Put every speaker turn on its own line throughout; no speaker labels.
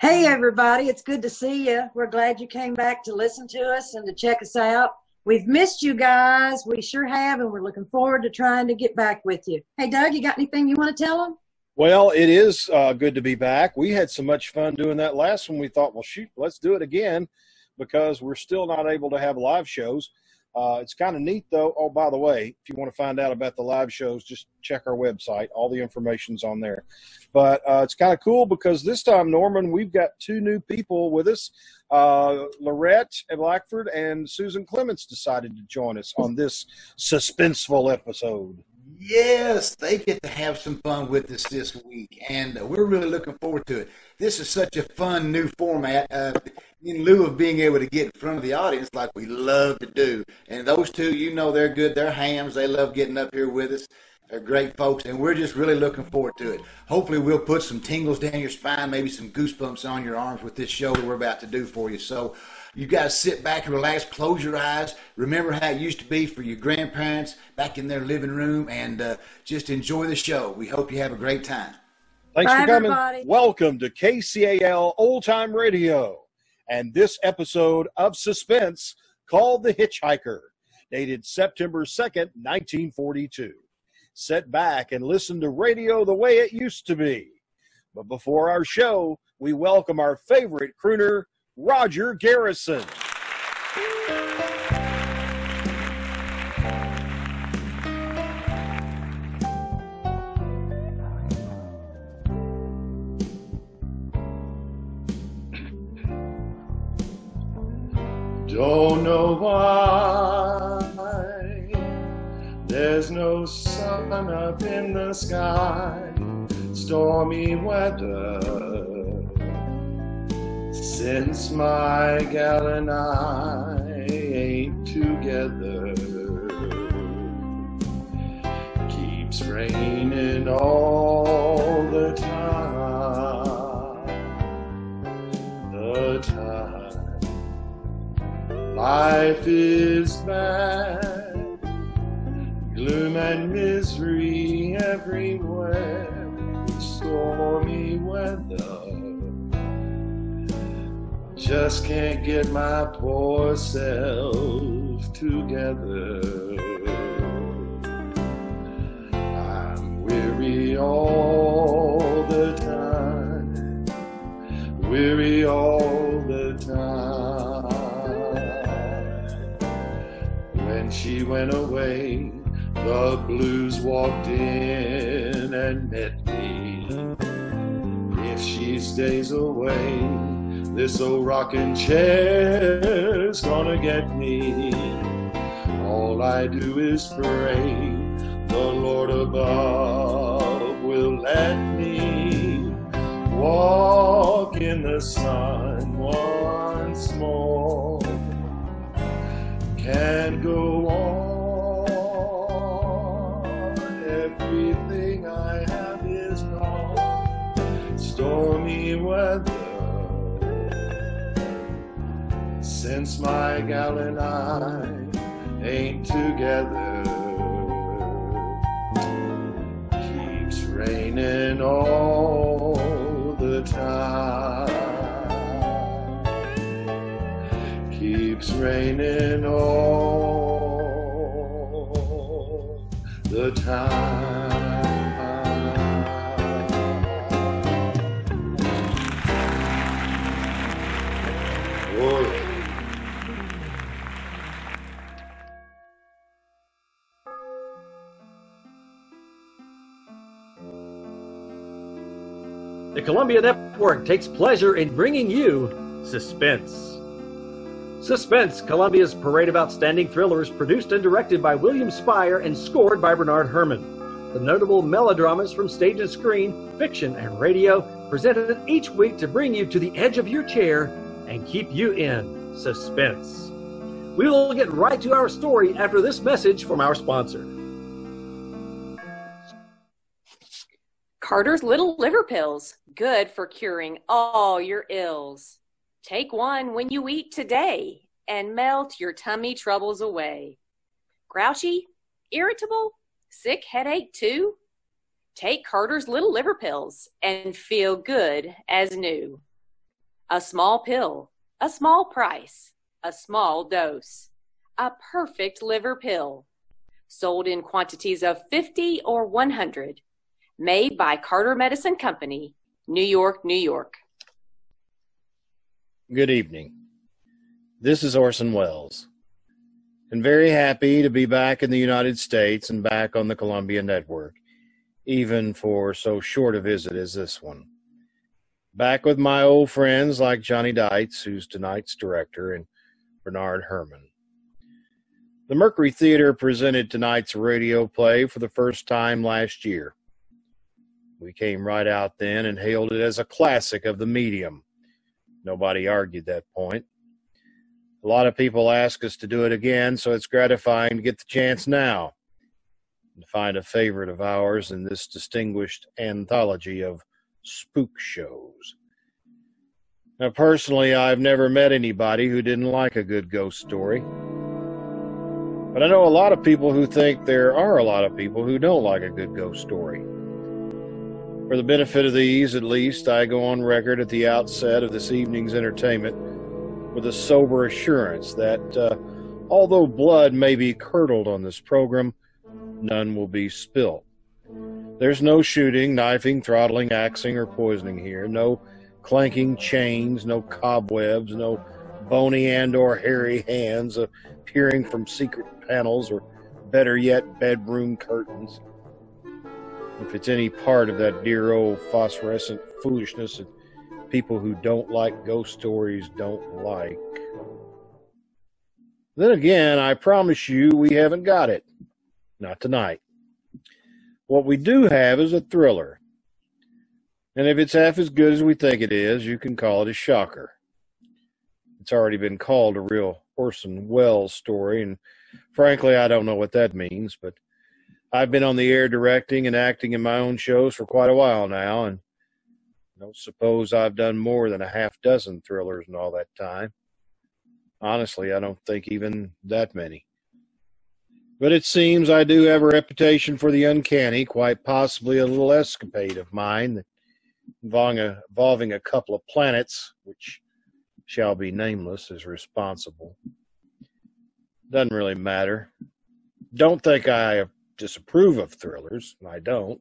Hey, everybody, it's good to see you. We're glad you came back to listen to us and to check us out. We've missed you guys. We sure have, and we're looking forward to trying to get back with you. Hey, Doug, you got anything you want to tell them?
Well, it is uh, good to be back. We had so much fun doing that last one. We thought, well, shoot, let's do it again because we're still not able to have live shows. Uh, it's kind of neat, though. Oh, by the way, if you want to find out about the live shows, just check our website. All the information's on there. But uh, it's kind of cool because this time, Norman, we've got two new people with us. Uh, Larette Blackford and Susan Clements decided to join us on this suspenseful episode.
Yes, they get to have some fun with us this week, and uh, we're really looking forward to it. This is such a fun new format. Uh, in lieu of being able to get in front of the audience like we love to do, and those two, you know, they're good. They're hams. They love getting up here with us. They're great folks, and we're just really looking forward to it. Hopefully, we'll put some tingles down your spine, maybe some goosebumps on your arms with this show that we're about to do for you. So, you guys sit back and relax, close your eyes, remember how it used to be for your grandparents back in their living room, and uh, just enjoy the show. We hope you have a great time.
Thanks
Bye,
for coming.
everybody.
Welcome to KCAL Old Time Radio and this episode of Suspense called The Hitchhiker, dated September 2nd, 1942. Sit back and listen to radio the way it used to be. But before our show, we welcome our favorite crooner, Roger Garrison.
Don't know why there's no sun up in the sky, stormy weather. Since my gal and I ain't together, keeps raining all the time, the time. Life is bad, gloom and misery everywhere, stormy weather. Just can't get my poor self together. I'm weary all the time, weary all the time. When she went away, the blues walked in and met me. If she stays away, this old rocking chair's gonna get me. All I do is pray the Lord above will let me walk in the sun once more. Can't go on. Weather. Since my gal and I ain't together, keeps raining all the time. Keeps raining all the time.
The Columbia Network takes pleasure in bringing you Suspense. Suspense, Columbia's parade of outstanding thrillers, produced and directed by William Spier and scored by Bernard Herrmann. The notable melodramas from stage and screen, fiction and radio, presented each week to bring you to the edge of your chair and keep you in suspense. We will get right to our story after this message from our sponsor.
Carter's Little Liver Pills, good for curing all your ills. Take one when you eat today and melt your tummy troubles away. Grouchy, irritable, sick headache too? Take Carter's Little Liver Pills and feel good as new. A small pill, a small price, a small dose. A perfect liver pill. Sold in quantities of 50 or 100. Made by Carter Medicine Company, New York, New York.
Good evening. This is Orson Welles. And very happy to be back in the United States and back on the Columbia Network, even for so short a visit as this one. Back with my old friends like Johnny Dietz, who's tonight's director, and Bernard Herrmann. The Mercury Theater presented tonight's radio play for the first time last year. We came right out then and hailed it as a classic of the medium. Nobody argued that point. A lot of people ask us to do it again, so it's gratifying to get the chance now and find a favorite of ours in this distinguished anthology of spook shows. Now, personally, I've never met anybody who didn't like a good ghost story. But I know a lot of people who think there are a lot of people who don't like a good ghost story. For the benefit of these, at least, I go on record at the outset of this evening's entertainment with a sober assurance that uh, although blood may be curdled on this program, none will be spilled. There's no shooting, knifing, throttling, axing, or poisoning here. No clanking chains, no cobwebs, no bony and or hairy hands appearing from secret panels or better yet bedroom curtains if it's any part of that dear old phosphorescent foolishness that people who don't like ghost stories don't like. Then again, I promise you we haven't got it. Not tonight. What we do have is a thriller. And if it's half as good as we think it is, you can call it a shocker. It's already been called a real Orson Welles story, and frankly, I don't know what that means, but I've been on the air directing and acting in my own shows for quite a while now, and I don't suppose I've done more than a half dozen thrillers in all that time. Honestly, I don't think even that many. But it seems I do have a reputation for the uncanny, quite possibly a little escapade of mine involving a, involving a couple of planets, which shall be nameless, is responsible. Doesn't really matter. Don't think I disapprove of thrillers. and I don't.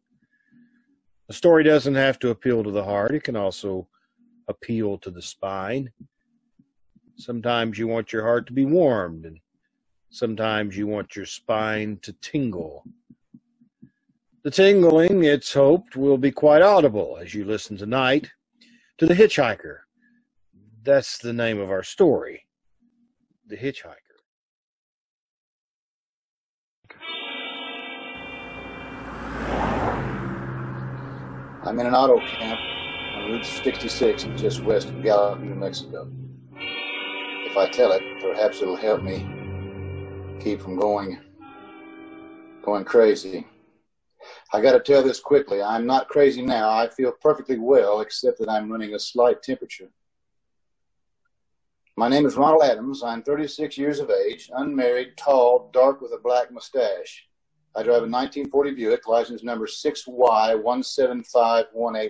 A story doesn't have to appeal to the heart, it can also appeal to the spine. Sometimes you want your heart to be warmed, and sometimes you want your spine to tingle. The tingling, it's hoped, will be quite audible as you listen tonight to The Hitchhiker. That's the name of our story The Hitchhiker.
I'm in an auto camp on Route 66 just west of Gallup, New Mexico. If I tell it, perhaps it'll help me keep from going going crazy. I got to tell this quickly. I'm not crazy now. I feel perfectly well, except that I'm running a slight temperature. My name is Ronald Adams. I'm 36 years of age, unmarried, tall, dark with a black mustache. I drive a 1940 Buick, license number 6Y175189.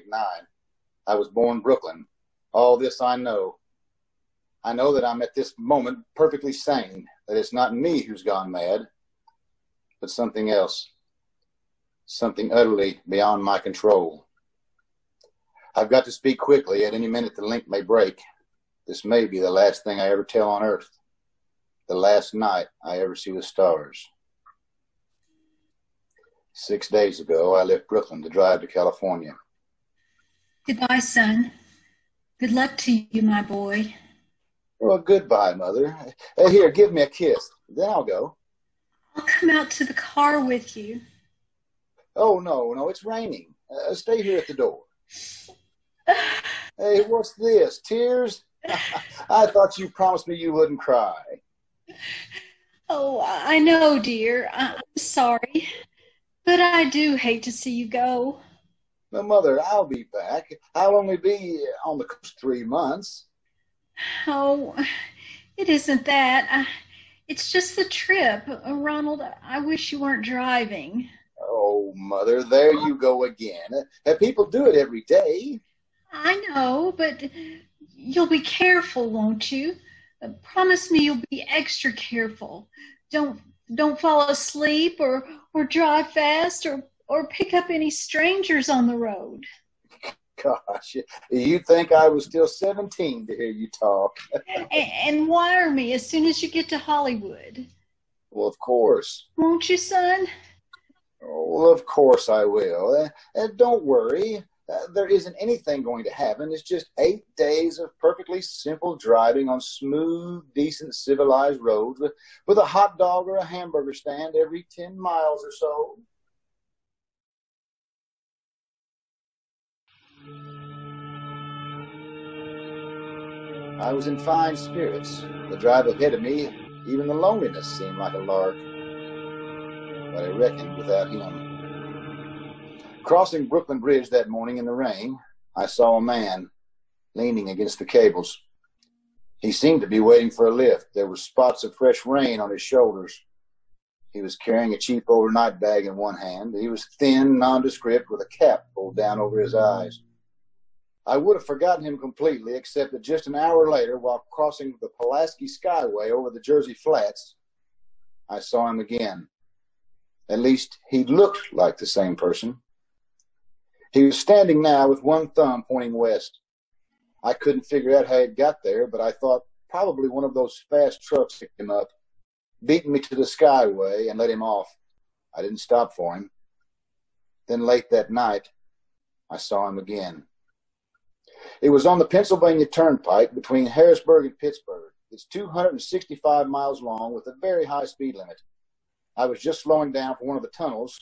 I was born Brooklyn. All this I know. I know that I'm at this moment perfectly sane, that it's not me who's gone mad, but something else, something utterly beyond my control. I've got to speak quickly. At any minute, the link may break. This may be the last thing I ever tell on earth, the last night I ever see the stars. Six days ago, I left Brooklyn to drive to California.
Goodbye, son. Good luck to you, my boy.
Well, goodbye, Mother. Uh, here, give me a kiss. Then I'll go.
I'll come out to the car with you.
Oh, no, no, it's raining. Uh, stay here at the door. hey, what's this? Tears? I thought you promised me you wouldn't cry.
Oh, I know, dear. I'm sorry. But I do hate to see you go.
No, Mother, I'll be back. I'll only be on the coast three months.
Oh, it isn't that. I, it's just the trip. Uh, Ronald, I wish you weren't driving.
Oh, Mother, there you go again. Uh, people do it every day.
I know, but you'll be careful, won't you? Uh, promise me you'll be extra careful. Don't don't fall asleep or or drive fast or or pick up any strangers on the road.
Gosh, you think I was still 17 to hear you talk.
and, and wire me as soon as you get to Hollywood.
Well, of course.
Won't you, son?
Oh, well, of course I will. Uh, uh, don't worry. Uh, there isn't anything going to happen. It's just eight days of perfectly simple driving on smooth, decent, civilized roads with, with a hot dog or a hamburger stand every 10 miles or so. I was in fine spirits. The drive ahead of me, even the loneliness seemed like a lark. But I reckoned without him. Crossing Brooklyn Bridge that morning in the rain, I saw a man leaning against the cables. He seemed to be waiting for a lift. There were spots of fresh rain on his shoulders. He was carrying a cheap overnight bag in one hand. He was thin, nondescript, with a cap pulled down over his eyes. I would have forgotten him completely, except that just an hour later, while crossing the Pulaski Skyway over the Jersey Flats, I saw him again. At least he looked like the same person. He was standing now with one thumb pointing west. I couldn't figure out how he'd got there, but I thought probably one of those fast trucks picked him up, beaten me to the Skyway, and let him off. I didn't stop for him. Then late that night, I saw him again. It was on the Pennsylvania Turnpike between Harrisburg and Pittsburgh. It's 265 miles long with a very high speed limit. I was just slowing down for one of the tunnels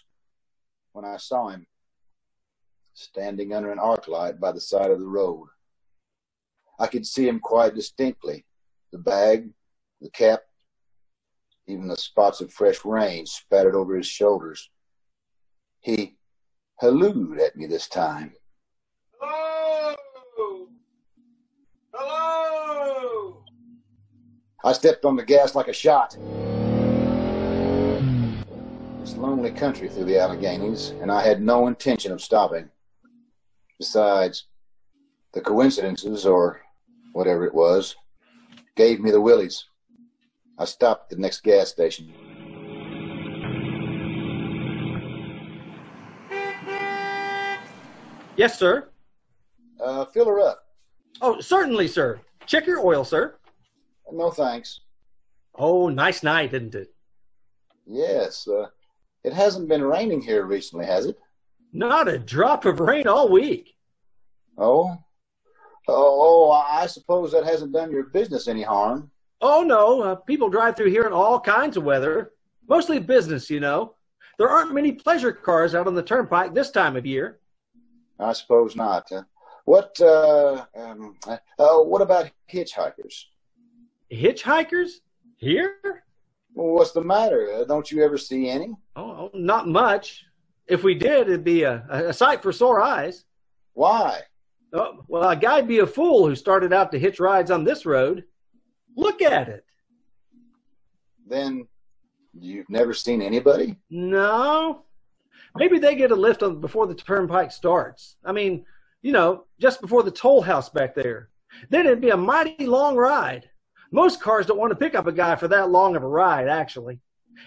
when I saw him standing under an arc light by the side of the road. I could see him quite distinctly the bag, the cap, even the spots of fresh rain spattered over his shoulders. He hallooed at me this time.
Hello! Hello!
I stepped on the gas like a shot. It's lonely country through the Alleghenies, and I had no intention of stopping. Besides, the coincidences, or whatever it was, gave me the willies. I stopped at the next gas station.
Yes, sir.
Uh, fill her up.
Oh, certainly, sir. Check your oil, sir.
No thanks.
Oh, nice night, isn't it?
Yes. Uh, it hasn't been raining here recently, has it?
Not a drop of rain all week.
Oh? Oh, I suppose that hasn't done your business any harm.
Oh, no. Uh, people drive through here in all kinds of weather. Mostly business, you know. There aren't many pleasure cars out on the turnpike this time of year.
I suppose not. Uh, what uh, um, uh, what about hitchhikers?
Hitchhikers? Here?
Well, what's the matter? Uh, don't you ever see any?
Oh, not much. If we did, it'd be a, a sight for sore eyes.
Why?
Oh, well, a guy'd be a fool who started out to hitch rides on this road. Look at it.
Then you've never seen anybody?
No. Maybe they get a lift on before the turnpike starts. I mean, you know, just before the toll house back there. Then it'd be a mighty long ride. Most cars don't want to pick up a guy for that long of a ride, actually.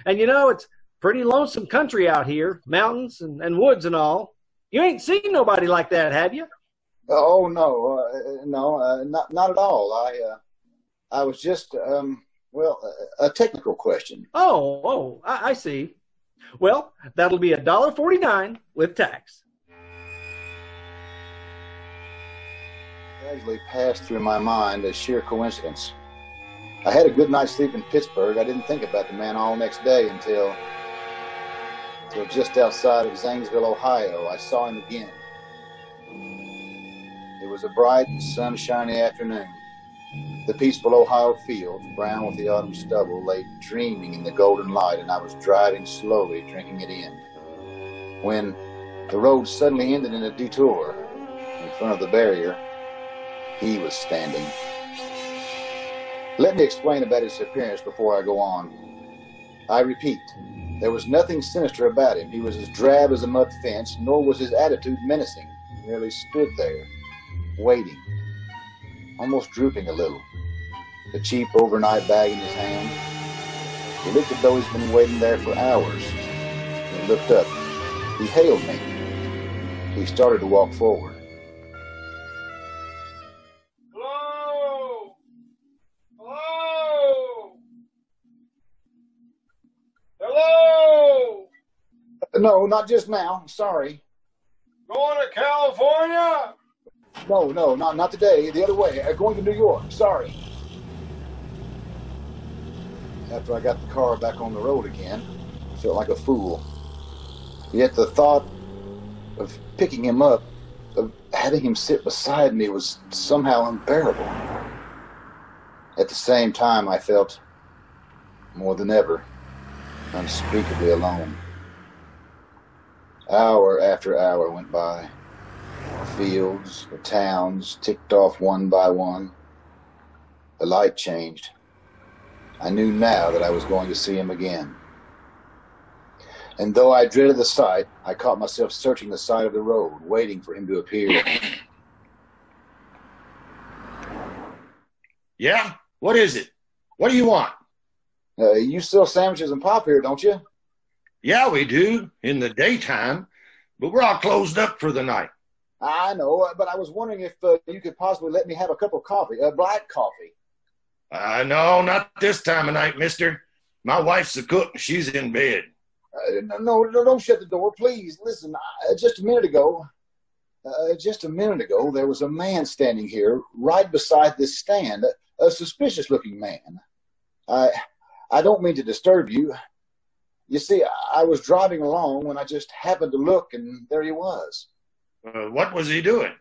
And you know, it's pretty lonesome country out here, mountains and, and woods and all. You ain't seen nobody like that, have you?
Oh no, uh, no, uh, not not at all. I uh, I was just um, well, a technical question.
Oh, oh, I, I see. Well, that'll be a dollar forty nine with tax.
Casually passed through my mind as sheer coincidence. I had a good night's sleep in Pittsburgh. I didn't think about the man all next day until until just outside of Zanesville, Ohio. I saw him again. It was a bright, sunshiny afternoon. The peaceful Ohio fields, brown with the autumn stubble, lay dreaming in the golden light, and I was driving slowly, drinking it in. When the road suddenly ended in a detour in front of the barrier, he was standing. Let me explain about his appearance before I go on. I repeat, there was nothing sinister about him. He was as drab as a mud fence, nor was his attitude menacing. He merely stood there, waiting, almost drooping a little, the cheap overnight bag in his hand. He looked as though he's been waiting there for hours. He looked up. He hailed me. He started to walk forward. No, not just now. Sorry.
Going to California?
No, no, not not today. The other way. Uh, Going to New York. Sorry. After I got the car back on the road again, I felt like a fool. Yet the thought of picking him up, of having him sit beside me, was somehow unbearable. At the same time, I felt, more than ever, unspeakably alone. Hour after hour went by. The fields, the towns ticked off one by one. The light changed. I knew now that I was going to see him again. And though I dreaded the sight, I caught myself searching the side of the road, waiting for him to appear.
Yeah? What is it? What do you want?
Uh, you sell sandwiches and pop here, don't you?
Yeah, we do in the daytime, but we're all closed up for the night.
I know, uh, but I was wondering if uh, you could possibly let me have a cup of coffee, a black coffee.
Uh, no, not this time of night, mister. My wife's the cook and she's in bed.
Uh, no, no, don't shut the door, please. Listen, uh, just a minute ago, uh, just a minute ago, there was a man standing here right beside this stand, a, a suspicious-looking man. I, I don't mean to disturb you. You see, I was driving along when I just happened to look, and there he was.
Uh, what was he doing?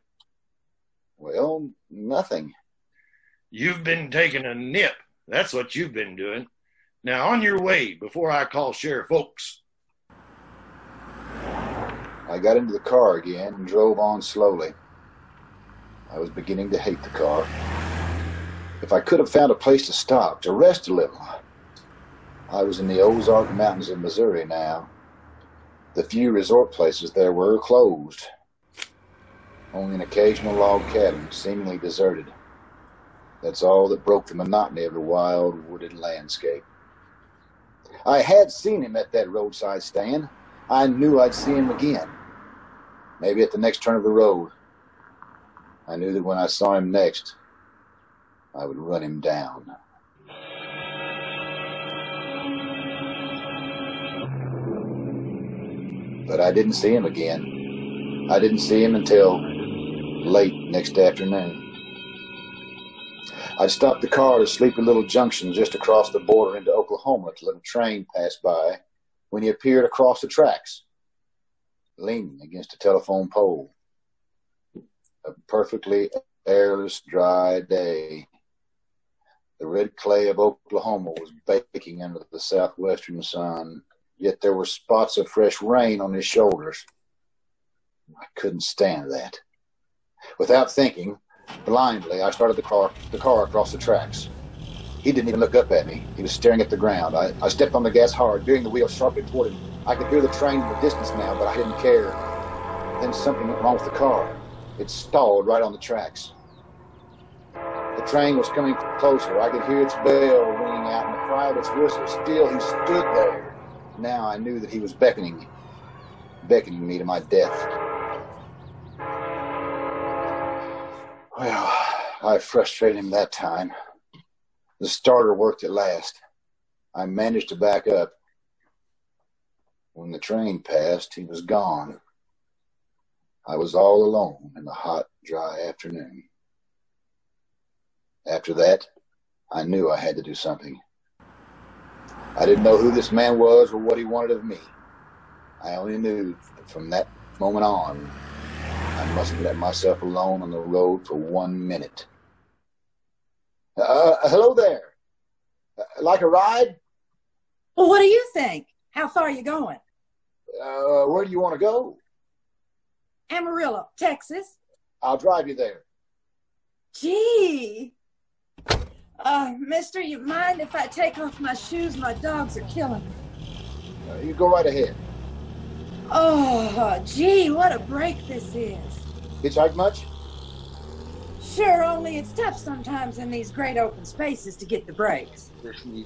Well, nothing.
You've been taking a nip. That's what you've been doing. Now, on your way before I call Sheriff Oaks.
I got into the car again and drove on slowly. I was beginning to hate the car. If I could have found a place to stop, to rest a little. I was in the Ozark Mountains of Missouri now. The few resort places there were closed. Only an occasional log cabin, seemingly deserted. That's all that broke the monotony of the wild, wooded landscape. I had seen him at that roadside stand. I knew I'd see him again. Maybe at the next turn of the road. I knew that when I saw him next, I would run him down. But I didn't see him again. I didn't see him until late next afternoon. I'd stopped the car at a sleepy little junction just across the border into Oklahoma to let a train pass by when he appeared across the tracks, leaning against a telephone pole. A perfectly airless, dry day. The red clay of Oklahoma was baking under the southwestern sun, yet there were spots of fresh rain on his shoulders. I couldn't stand that. Without thinking, blindly, I started the car, the car across the tracks. He didn't even look up at me. He was staring at the ground. I, I stepped on the gas hard, veering the wheel sharply toward him. I could hear the train in the distance now, but I didn't care. Then something went wrong with the car. It stalled right on the tracks. The train was coming closer. I could hear its bell ringing out and the cry of its whistle. Still, he stood there. Now I knew that he was beckoning me, beckoning me to my death. Well, I frustrated him that time. The starter worked at last. I managed to back up. When the train passed, he was gone. I was all alone in the hot, dry afternoon. After that, I knew I had to do something. I didn't know who this man was or what he wanted of me. I only knew that from that moment on, I mustn't let myself alone on the road for one minute. Uh, hello there. Uh, like a ride?
Well, what do you think? How far are you going?
Uh, where do you want to go?
Amarillo, Texas.
I'll drive you there.
Gee. Uh, mister, you mind if I take off my shoes? My dogs are killing me.
Uh, you go right ahead.
Oh, gee, what a break this is.
Hitchhike much?
Sure, only it's tough sometimes in these great open spaces to get the brakes.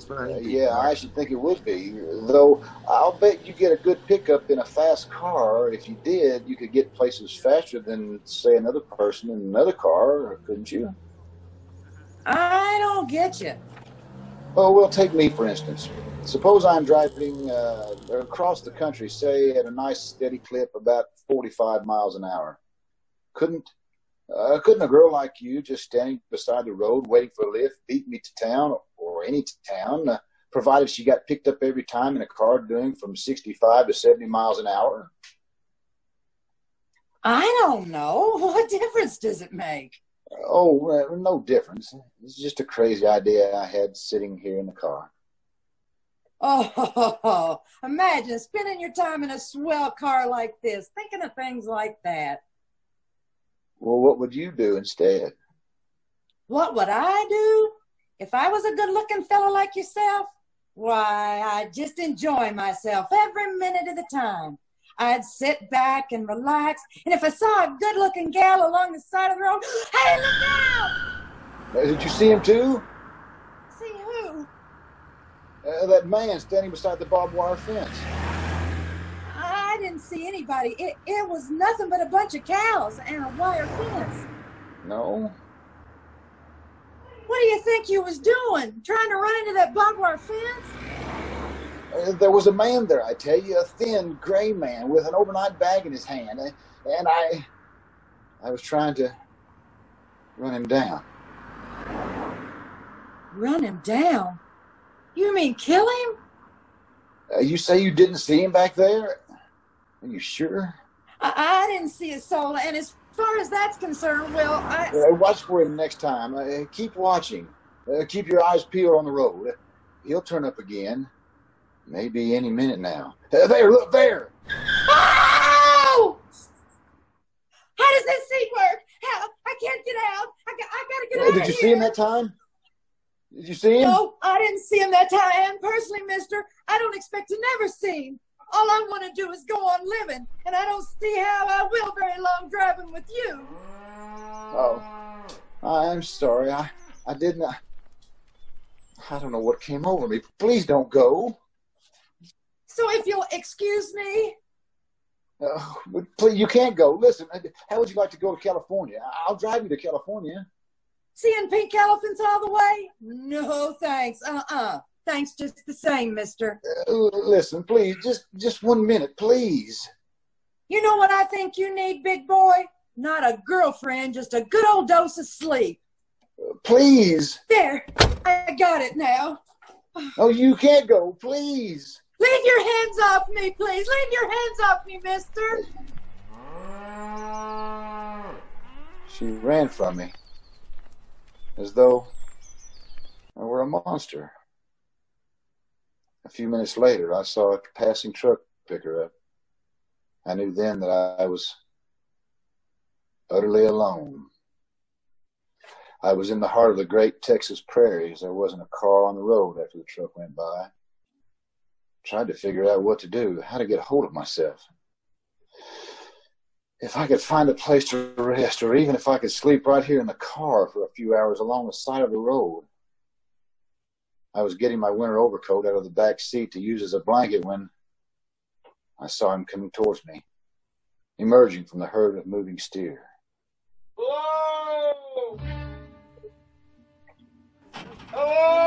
Uh, yeah, I should think it would be. Though I'll bet you get a good pickup in a fast car. If you did, you could get places faster than, say, another person in another car, couldn't you?
I don't get you.
Oh, well, take me for instance. Suppose I'm driving uh, across the country, say at a nice steady clip, about 45 miles an hour. Couldn't uh, couldn't a girl like you, just standing beside the road waiting for a lift, beat me to town or any town, uh, provided she got picked up every time in a car doing from 65 to 70 miles an hour?
I don't know. What difference does it make?
Oh, no difference. It's just a crazy idea I had sitting here in the car.
Oh, imagine spending your time in a swell car like this, thinking of things like that.
Well, what would you do instead?
What would I do? If I was a good looking fellow like yourself, why, I'd just enjoy myself every minute of the time. I'd sit back and relax, and if I saw a good looking gal along the side of the road, hey, look out!
Uh, did you see him too?
See who?
Uh, that man standing beside the barbed wire fence.
I didn't see anybody. It, it was nothing but a bunch of cows and a wire fence.
No?
What do you think you was doing? Trying to run into that barbed wire fence?
There was a man there, I tell you, a thin, gray man with an overnight bag in his hand, and I, I was trying to run him down.
Run him down? You mean kill him?
Uh, you say you didn't see him back there? Are you sure?
I, I didn't see a soul, and as far as that's concerned, well, I.
Uh, watch for him next time. Uh, keep watching. Uh, keep your eyes peeled on the road. He'll turn up again. Maybe any minute now. There, look there.
Oh! How does this seat work? How? I can't get out. I, got, I gotta get
Uh,
out.
did you
here.
see him that time? Did you see him?
No, I didn't see him that time. And Personally, mister, I don't expect to never see him. All I want to do is go on living, and I don't see how I will very long driving with you.
Oh, I'm sorry. I, I didn't. I, I don't know what came over me. Please don't go.
So if you'll excuse me,
Uh, please, you can't go. Listen, uh, how would you like to go to California? I'll drive you to California.
seeing pink elephants all the way? No, thanks. Uh-uh. Thanks just the same, mister.
Uh, listen, please, just just one minute, please.
You know what I think you need, big boy? Not a girlfriend, just a good old dose of sleep.
Uh, please.
There, I got it now.
Oh, you can't go. Please.
Leave your hands off me, please. Leave your hands off me, mister.
She ran from me as though I were a monster. A few minutes later, I saw a passing truck pick her up. I knew then that I was utterly alone. I was in the heart of the great Texas prairies. There wasn't a car on the road after the truck went by. Tried to figure out what to do, how to get hold of myself. If I could find a place to rest, or even if I could sleep right here in the car for a few hours along the side of the road. I was getting my winter overcoat out of the back seat to use as a blanket when I saw him coming towards me, emerging from the herd of moving steer.
Hello!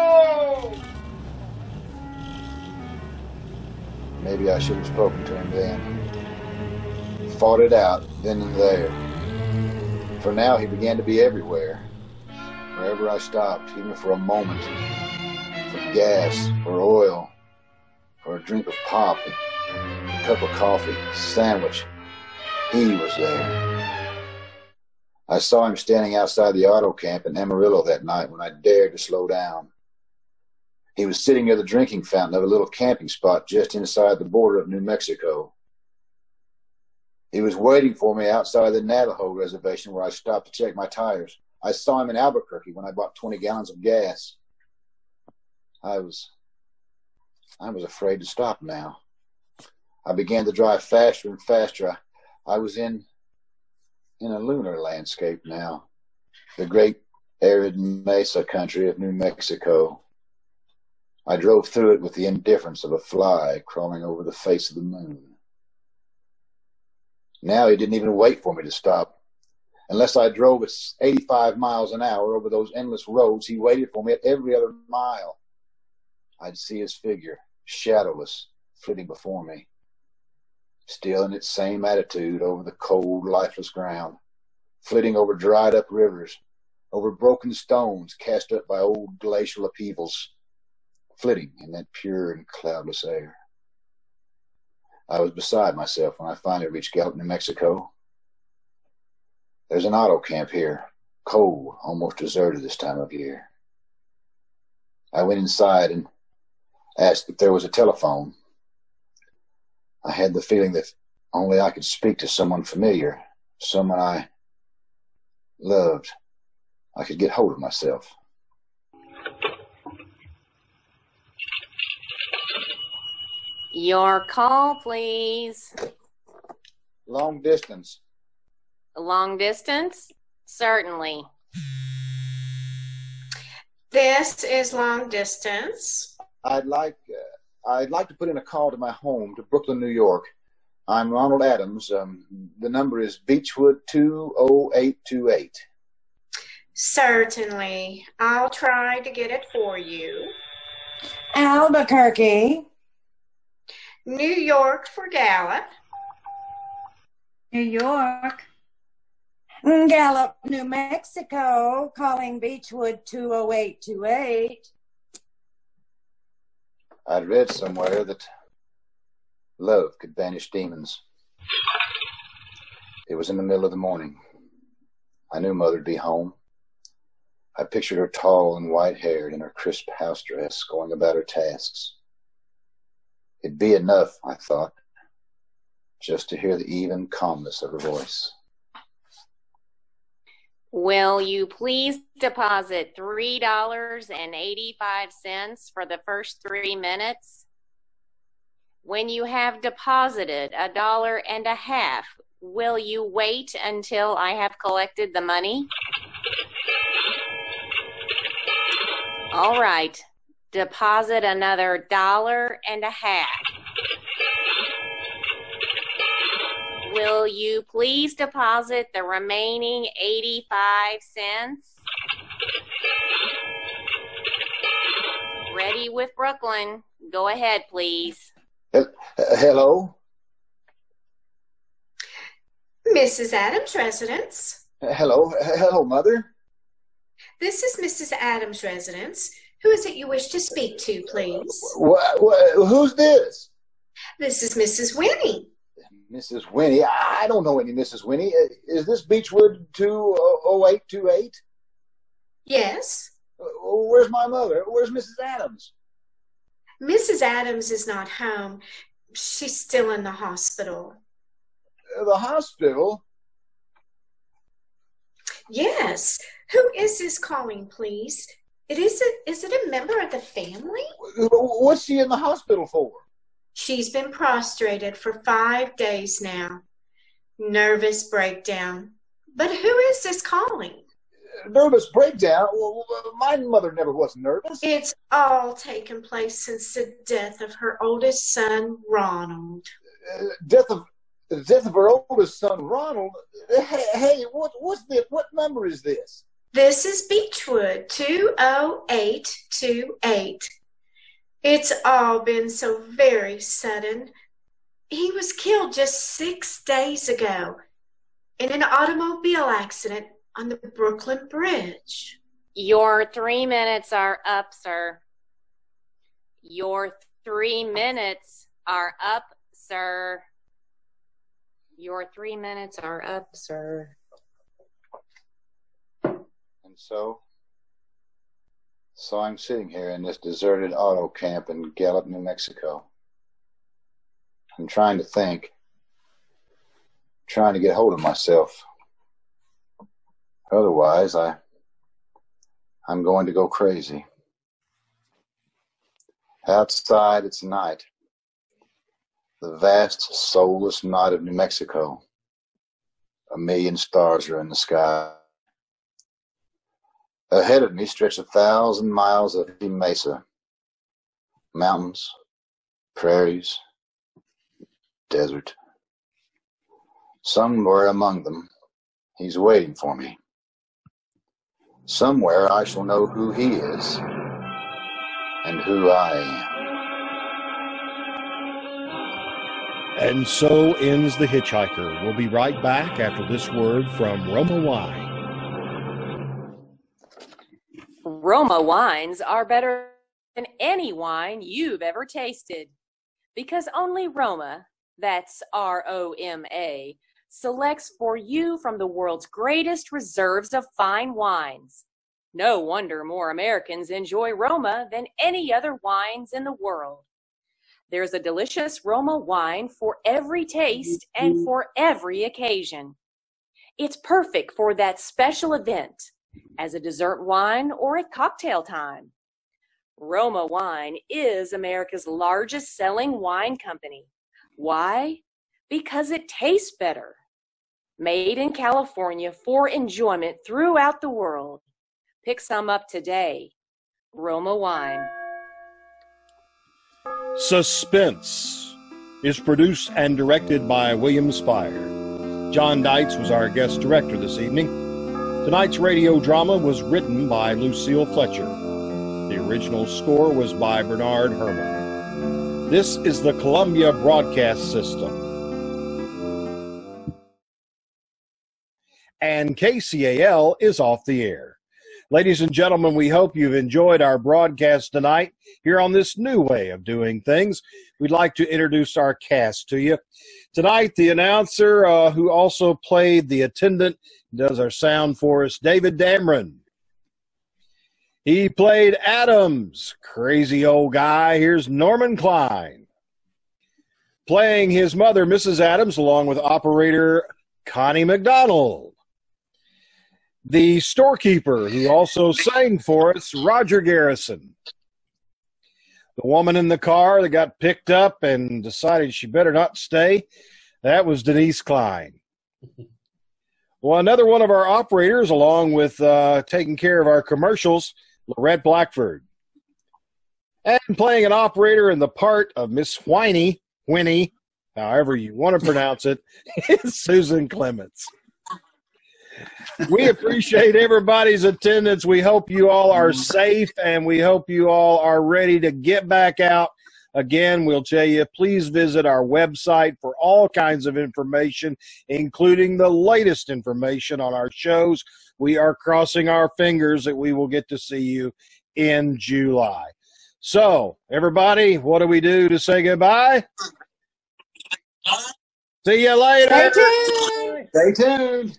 Maybe I should have spoken to him then. Fought it out then and there. For now he began to be everywhere. Wherever I stopped, even for a moment. For gas, for oil, for a drink of pop, a cup of coffee, a sandwich. He was there. I saw him standing outside the auto camp in Amarillo that night when I dared to slow down. He was sitting near the drinking fountain of a little camping spot just inside the border of New Mexico. He was waiting for me outside the Navajo reservation where I stopped to check my tires. I saw him in Albuquerque when I bought 20 gallons of gas. I was, I was afraid to stop now. I began to drive faster and faster. I, I was in, in a lunar landscape now. the great arid mesa country of New Mexico. I drove through it with the indifference of a fly crawling over the face of the moon. Now he didn't even wait for me to stop. Unless I drove at 85 miles an hour over those endless roads, he waited for me at every other mile. I'd see his figure, shadowless, flitting before me, still in its same attitude over the cold, lifeless ground, flitting over dried up rivers, over broken stones cast up by old glacial upheavals, flitting in that pure and cloudless air. I was beside myself when I finally reached Gallup, New Mexico. There's an auto camp here, cold, almost deserted this time of year. I went inside and asked if there was a telephone. I had the feeling that only I could speak to someone familiar, someone I loved. I could get hold of myself.
Your call, please.
Long distance.
Long distance? Certainly.
This is long distance.
I'd like uh, I'd like to put in a call to my home to Brooklyn, New York. I'm Ronald Adams. Um, the number is Beechwood two oh eight two eight.
Certainly. I'll try to get it for you.
Albuquerque.
New York for Gallup.
New York.
Gallup, New Mexico, calling Beechwood 20828.
I'd read somewhere that love could banish demons. It was in the middle of the morning. I knew Mother'd be home. I pictured her tall and white haired in her crisp house dress going about her tasks. It'd be enough, I thought, just to hear the even calmness of her voice.
Will you please deposit $3.85 for the first three minutes? When you have deposited a dollar and a half, will you wait until I have collected the money? All right. Deposit another dollar and a half. Will you please deposit the remaining 85 cents? Ready with Brooklyn. Go ahead, please.
Hello?
Mrs. Adams' residence.
Hello? Hello, Mother?
This is Mrs. Adams' residence. Who is it you wish to speak to, please?
Who's this?
This is Mrs. Winnie.
Mrs. Winnie. I don't know any Mrs. Winnie. Uh, Is this Beechwood 20828?
Yes.
Uh, Where's my mother? Where's Mrs. Adams?
Mrs. Adams is not home. She's still in the hospital.
Uh, The hospital?
Yes. Who is this calling, please? It is a, is it a member of the family?
What's she in the hospital for?
She's been prostrated for five days now. Nervous breakdown. But who is this calling?
Nervous breakdown? Well, My mother never was nervous.
It's all taken place since the death of her oldest son, Ronald.
Uh, Death of the death of her oldest son, Ronald. Hey, hey what what's this? What number is this?
This is Beechwood 20828. It's all been so very sudden. He was killed just six days ago in an automobile accident on the Brooklyn Bridge.
Your three minutes are up, sir. Your three minutes are up, sir. Your three minutes are up, sir.
And so, so I'm sitting here in this deserted auto camp in Gallup, New Mexico. I'm trying to think, trying to get hold of myself. Otherwise, I, I'm going to go crazy. Outside, it's night. The vast, soulless night of New Mexico. A million stars are in the sky.
Ahead of me stretched a thousand miles of mesa, mountains, prairies, desert. Somewhere among them, he's waiting for me. Somewhere I shall know who he is and who I
am. And so ends The Hitchhiker. We'll be right back after this word from Roma Wine.
Roma wines are better than any wine you've ever tasted because only Roma, that's R O M A, selects for you from the world's greatest reserves of fine wines. No wonder more Americans enjoy Roma than any other wines in the world. There's a delicious Roma wine for every taste and mm-hmm. for every occasion. It's perfect for that special event, as a dessert wine or at cocktail time. Roma Wine is America's largest selling wine company. Why? Because it tastes better made in California for enjoyment throughout the world. Pick some up today. Roma Wine.
Suspense is produced and directed by William Spier. John Dietz was our guest director this evening. Tonight's radio drama was written by Lucille Fletcher. The original score was by Bernard Herrmann. This is the Columbia Broadcast System. and KCAL is off the air. Ladies and gentlemen, we hope you've enjoyed our broadcast tonight here on this new way of doing things. We'd like to introduce our cast to you. Tonight, the announcer uh, who also played the attendant does our sound for us, David Damron. He played Adams, crazy old guy. Here's Norman Cline. Playing his mother, Mrs. Adams, along with operator Connie McDonald the storekeeper who also sang for us, Roger Garrison. The woman in the car that got picked up and decided she better not stay, that was Denise Cline. Well, another one of our operators, along with uh, taking care of our commercials, Larette Blackford. And playing an operator in the part of Miss Whiny, Winnie, however you want to pronounce it, is Susan Clements we appreciate everybody's attendance. We hope you all are safe and we hope you all are ready to get back out. Again, we'll tell you, please visit our website for all kinds of information, including the latest information on our shows. We are crossing our fingers that we will get to see you in July. So, everybody, what do we do to say goodbye? See you later.
Stay tuned. Stay tuned.